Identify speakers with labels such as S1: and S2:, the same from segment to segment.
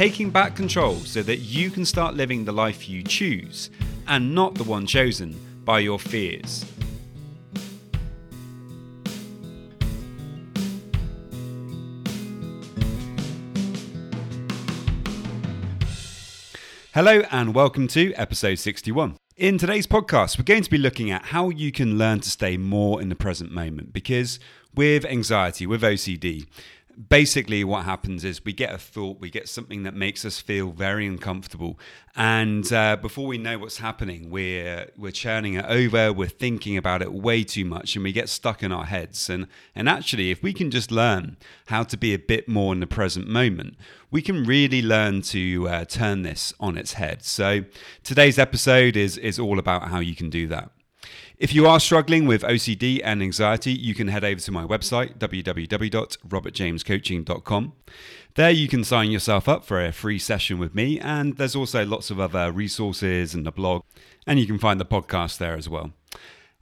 S1: taking back control so that you can start living the life you choose and not the one chosen by your fears. Hello, and welcome to episode 61. In today's podcast, we're going to be looking at how you can learn to stay more in the present moment because with anxiety, with OCD, basically what happens is we get a thought we get something that makes us feel very uncomfortable. And uh, before we know what's happening we're we're churning it over we're thinking about it way too much and we get stuck in our heads. And and actually if we can just learn how to be a bit more in the present moment we can really learn to uh, turn this on its head. So today's episode is is all about how you can do that if you are struggling with OCD and anxiety, you can head over to my website, www.robertjamescoaching.com. There you can sign yourself up for a free session with me, and there's also lots of other resources and the blog, and you can find the podcast there as well.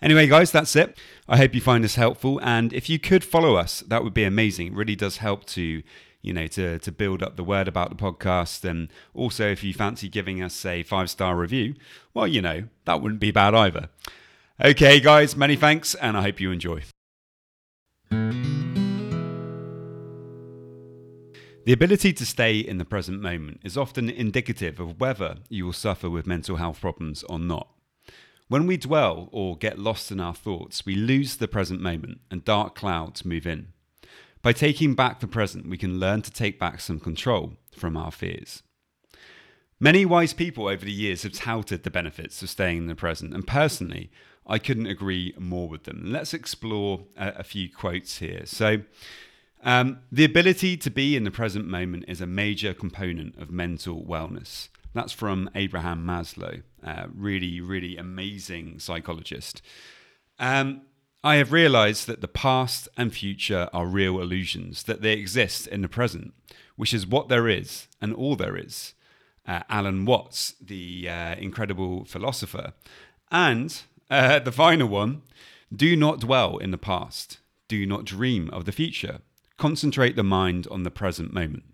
S1: Anyway, guys, that's it. I hope you find this helpful, and if you could follow us, that would be amazing. It really does help to you know to to build up the word about the podcast and also if you fancy giving us a five star review well you know that wouldn't be bad either Okay, guys, many thanks, and I hope you enjoy. The ability to stay in the present moment is often indicative of whether you will suffer with mental health problems or not. When we dwell or get lost in our thoughts, we lose the present moment and dark clouds move in. By taking back the present, we can learn to take back some control from our fears. Many wise people over the years have touted the benefits of staying in the present, and personally, I couldn't agree more with them. Let's explore a, a few quotes here. So, um, the ability to be in the present moment is a major component of mental wellness. That's from Abraham Maslow, uh, really, really amazing psychologist. Um, I have realized that the past and future are real illusions, that they exist in the present, which is what there is and all there is. Uh, Alan Watts, the uh, incredible philosopher. And uh, the final one do not dwell in the past, do not dream of the future. Concentrate the mind on the present moment.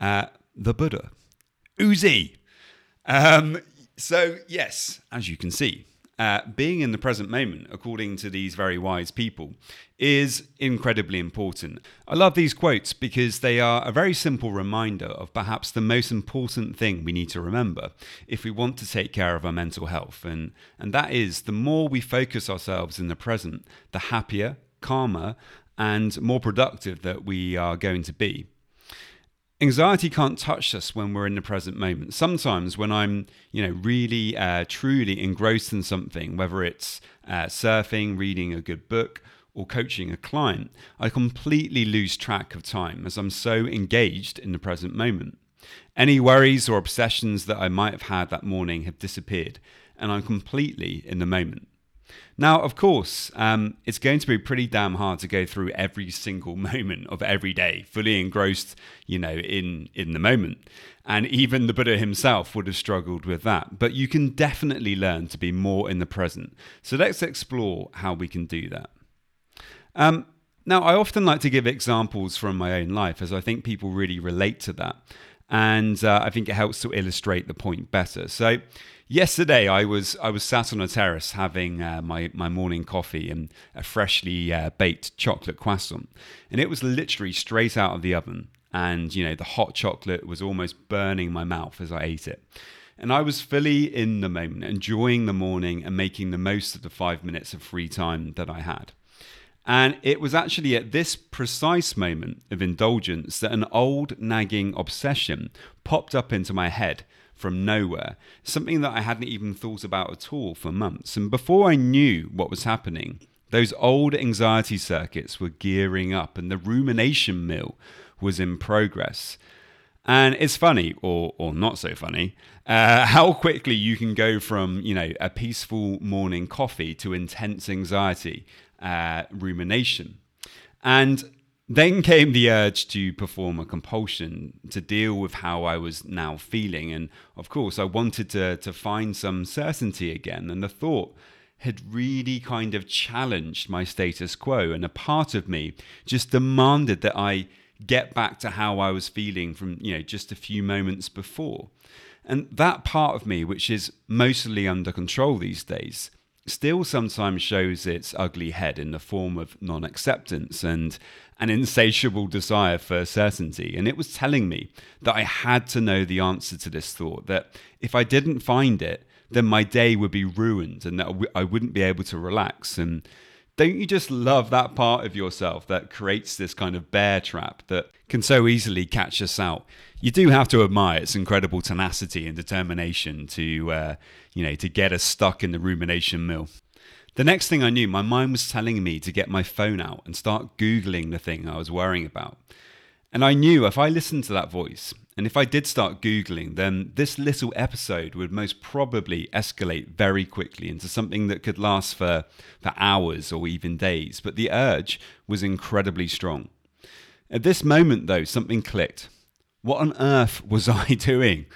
S1: Uh, the Buddha. Uzi. Um, so, yes, as you can see, uh, being in the present moment, according to these very wise people, is incredibly important. I love these quotes because they are a very simple reminder of perhaps the most important thing we need to remember if we want to take care of our mental health. And, and that is the more we focus ourselves in the present, the happier, calmer, and more productive that we are going to be. Anxiety can't touch us when we're in the present moment. Sometimes, when I'm, you know, really, uh, truly engrossed in something, whether it's uh, surfing, reading a good book, or coaching a client, I completely lose track of time as I'm so engaged in the present moment. Any worries or obsessions that I might have had that morning have disappeared, and I'm completely in the moment. Now, of course, um, it's going to be pretty damn hard to go through every single moment of every day, fully engrossed, you know, in in the moment. And even the Buddha himself would have struggled with that. But you can definitely learn to be more in the present. So let's explore how we can do that. Um, now, I often like to give examples from my own life, as I think people really relate to that, and uh, I think it helps to illustrate the point better. So yesterday I was I was sat on a terrace having uh, my my morning coffee and a freshly uh, baked chocolate croissant, and it was literally straight out of the oven. And you know the hot chocolate was almost burning my mouth as I ate it. And I was fully in the moment, enjoying the morning and making the most of the five minutes of free time that I had. And it was actually at this precise moment of indulgence that an old nagging obsession popped up into my head from nowhere, something that I hadn't even thought about at all for months. And before I knew what was happening, those old anxiety circuits were gearing up and the rumination mill was in progress. And it's funny, or or not so funny, uh, how quickly you can go from you know a peaceful morning coffee to intense anxiety, uh, rumination, and then came the urge to perform a compulsion to deal with how I was now feeling, and of course I wanted to to find some certainty again, and the thought had really kind of challenged my status quo, and a part of me just demanded that I get back to how I was feeling from, you know, just a few moments before. And that part of me, which is mostly under control these days, still sometimes shows its ugly head in the form of non acceptance and an insatiable desire for certainty. And it was telling me that I had to know the answer to this thought, that if I didn't find it, then my day would be ruined and that I wouldn't be able to relax. And don't you just love that part of yourself that creates this kind of bear trap that can so easily catch us out? You do have to admire its incredible tenacity and determination to, uh, you know, to get us stuck in the rumination mill. The next thing I knew, my mind was telling me to get my phone out and start Googling the thing I was worrying about. And I knew if I listened to that voice, and if I did start Googling, then this little episode would most probably escalate very quickly into something that could last for, for hours or even days. But the urge was incredibly strong. At this moment, though, something clicked. What on earth was I doing?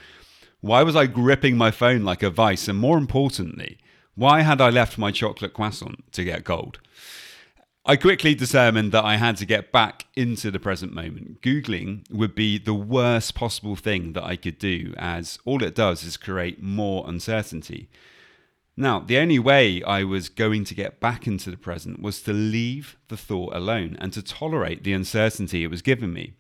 S1: Why was I gripping my phone like a vice? And more importantly, why had I left my chocolate croissant to get cold? I quickly determined that I had to get back into the present moment. Googling would be the worst possible thing that I could do, as all it does is create more uncertainty. Now, the only way I was going to get back into the present was to leave the thought alone and to tolerate the uncertainty it was giving me.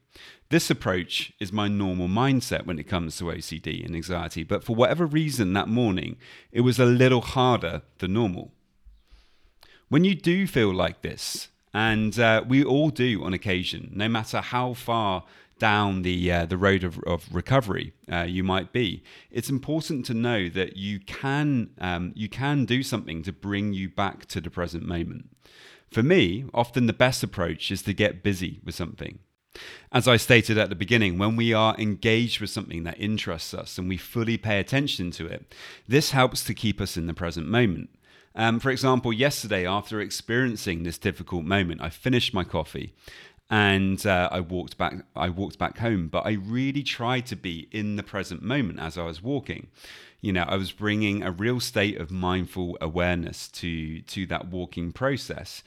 S1: This approach is my normal mindset when it comes to OCD and anxiety, but for whatever reason that morning, it was a little harder than normal. When you do feel like this, and uh, we all do on occasion, no matter how far down the uh, the road of, of recovery uh, you might be, it's important to know that you can um, you can do something to bring you back to the present moment. For me, often the best approach is to get busy with something. As I stated at the beginning, when we are engaged with something that interests us and we fully pay attention to it, this helps to keep us in the present moment. Um, for example, yesterday, after experiencing this difficult moment, I finished my coffee and uh, I walked back. I walked back home, but I really tried to be in the present moment as I was walking. You know, I was bringing a real state of mindful awareness to to that walking process,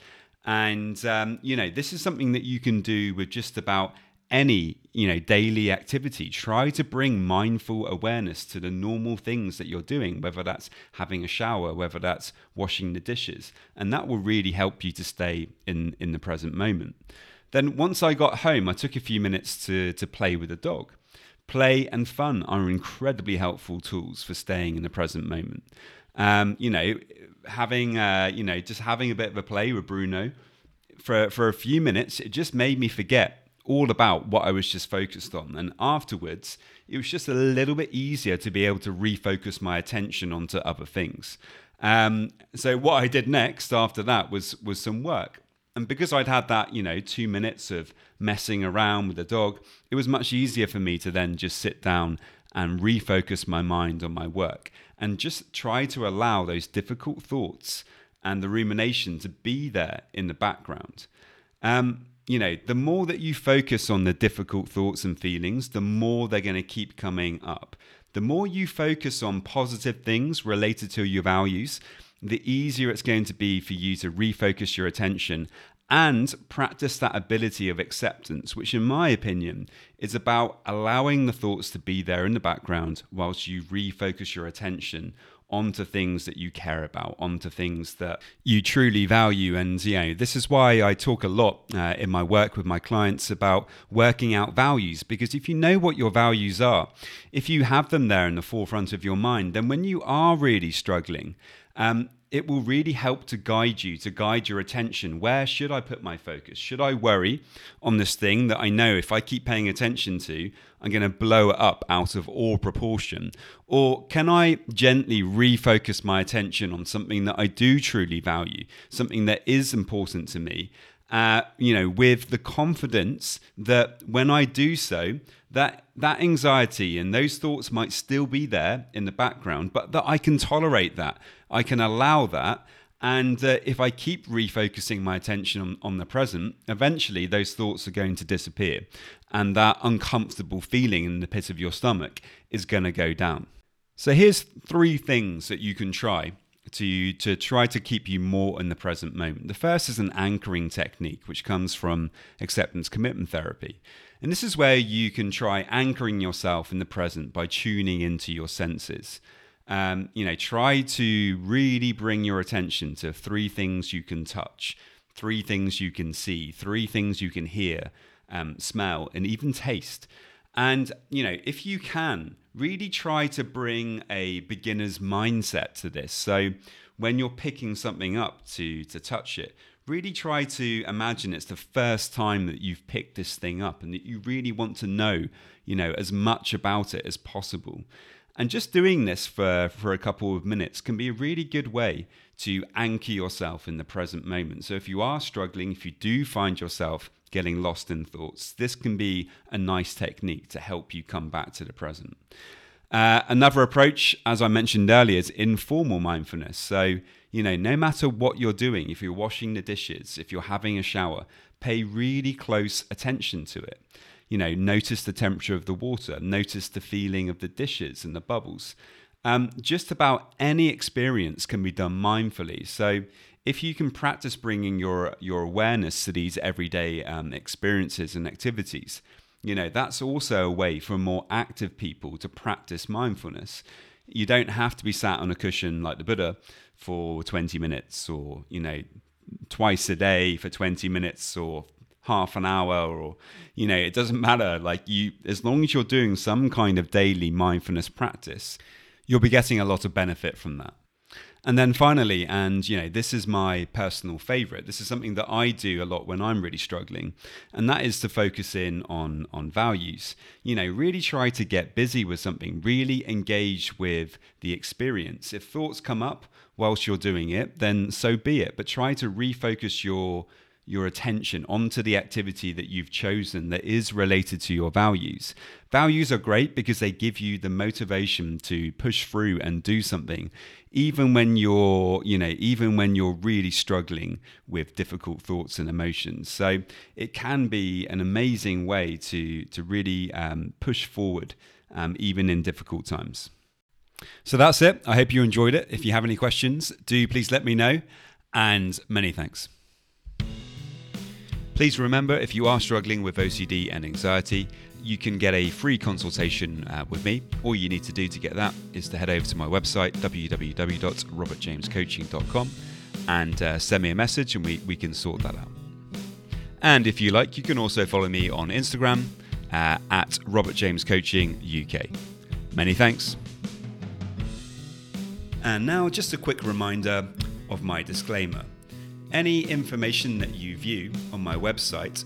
S1: and um, you know, this is something that you can do with just about any you know daily activity. Try to bring mindful awareness to the normal things that you're doing whether that's having a shower whether that's washing the dishes. And that will really help you to stay in in the present moment. Then once i got home i took a few minutes to to play with the dog. Play and fun are incredibly helpful tools for staying in the present moment um, you know having uh, you know just having a bit of a play with bruno for for a few minutes it just made me forget all about what I was just focused on. And afterwards, it was just a little bit easier to be able to refocus my attention onto other things. Um, so what I did next after that was was some work. And because I'd had that, you know, two minutes of messing around with the dog, it was much easier for me to then just sit down and refocus my mind on my work and just try to allow those difficult thoughts and the rumination to be there in the background. Um, you know, the more that you focus on the difficult thoughts and feelings, the more they're going to keep coming up. The more you focus on positive things related to your values, the easier it's going to be for you to refocus your attention and practice that ability of acceptance, which, in my opinion, is about allowing the thoughts to be there in the background whilst you refocus your attention onto things that you care about, onto things that you truly value. And, you know, this is why I talk a lot uh, in my work with my clients about working out values. Because if you know what your values are, if you have them there in the forefront of your mind, then when you are really struggling, um, it will really help to guide you, to guide your attention. Where should I put my focus? Should I worry on this thing that I know if I keep paying attention to, I'm going to blow it up out of all proportion? Or can I gently refocus my attention on something that I do truly value, something that is important to me? Uh, you know, with the confidence that when I do so, that that anxiety and those thoughts might still be there in the background, but that I can tolerate that. I can allow that. And uh, if I keep refocusing my attention on, on the present, eventually those thoughts are going to disappear. And that uncomfortable feeling in the pit of your stomach is going to go down. So here's three things that you can try to to try to keep you more in the present moment. The first is an anchoring technique, which comes from acceptance commitment therapy. And this is where you can try anchoring yourself in the present by tuning into your senses. Um, you know, try to really bring your attention to three things you can touch, three things you can see, three things you can hear, um, smell, and even taste. And, you know, if you can, really try to bring a beginner's mindset to this. So when you're picking something up to, to touch it, really try to imagine it's the first time that you've picked this thing up and that you really want to know, you know, as much about it as possible. And just doing this for, for a couple of minutes can be a really good way to anchor yourself in the present moment. So if you are struggling, if you do find yourself getting lost in thoughts. This can be a nice technique to help you come back to the present. Uh, another approach, as I mentioned earlier, is informal mindfulness. So, you know, no matter what you're doing, if you're washing the dishes, if you're having a shower, pay really close attention to it. You know, notice the temperature of the water, notice the feeling of the dishes and the bubbles. Um, just about any experience can be done mindfully. So, if you can practice bringing your your awareness to these everyday um, experiences and activities, you know that's also a way for more active people to practice mindfulness. You don't have to be sat on a cushion like the Buddha for 20 minutes, or you know, twice a day for 20 minutes, or half an hour or you know it doesn't matter. Like you as long as you're doing some kind of daily mindfulness practice you'll be getting a lot of benefit from that and then finally, and you know, this is my personal favorite. This is something that I do a lot when I'm really struggling, and that is to focus in on on values. You know, really try to get busy with something, really engage with the experience. If thoughts come up whilst you're doing it, then so be it, but try to refocus your your attention onto the activity that you've chosen that is related to your values. Values are great because they give you the motivation to push through and do something even when you're, you know, even when you're really struggling with difficult thoughts and emotions. So it can be an amazing way to to really um, push forward um, even in difficult times. So that's it. I hope you enjoyed it. If you have any questions, do please let me know. And many thanks. Please remember if you are struggling with OCD and anxiety, you can get a free consultation uh, with me. All you need to do to get that is to head over to my website, www.robertjamescoaching.com, and uh, send me a message and we, we can sort that out. And if you like, you can also follow me on Instagram uh, at Robert James Coaching UK. Many thanks. And now, just a quick reminder of my disclaimer. Any information that you view on my website,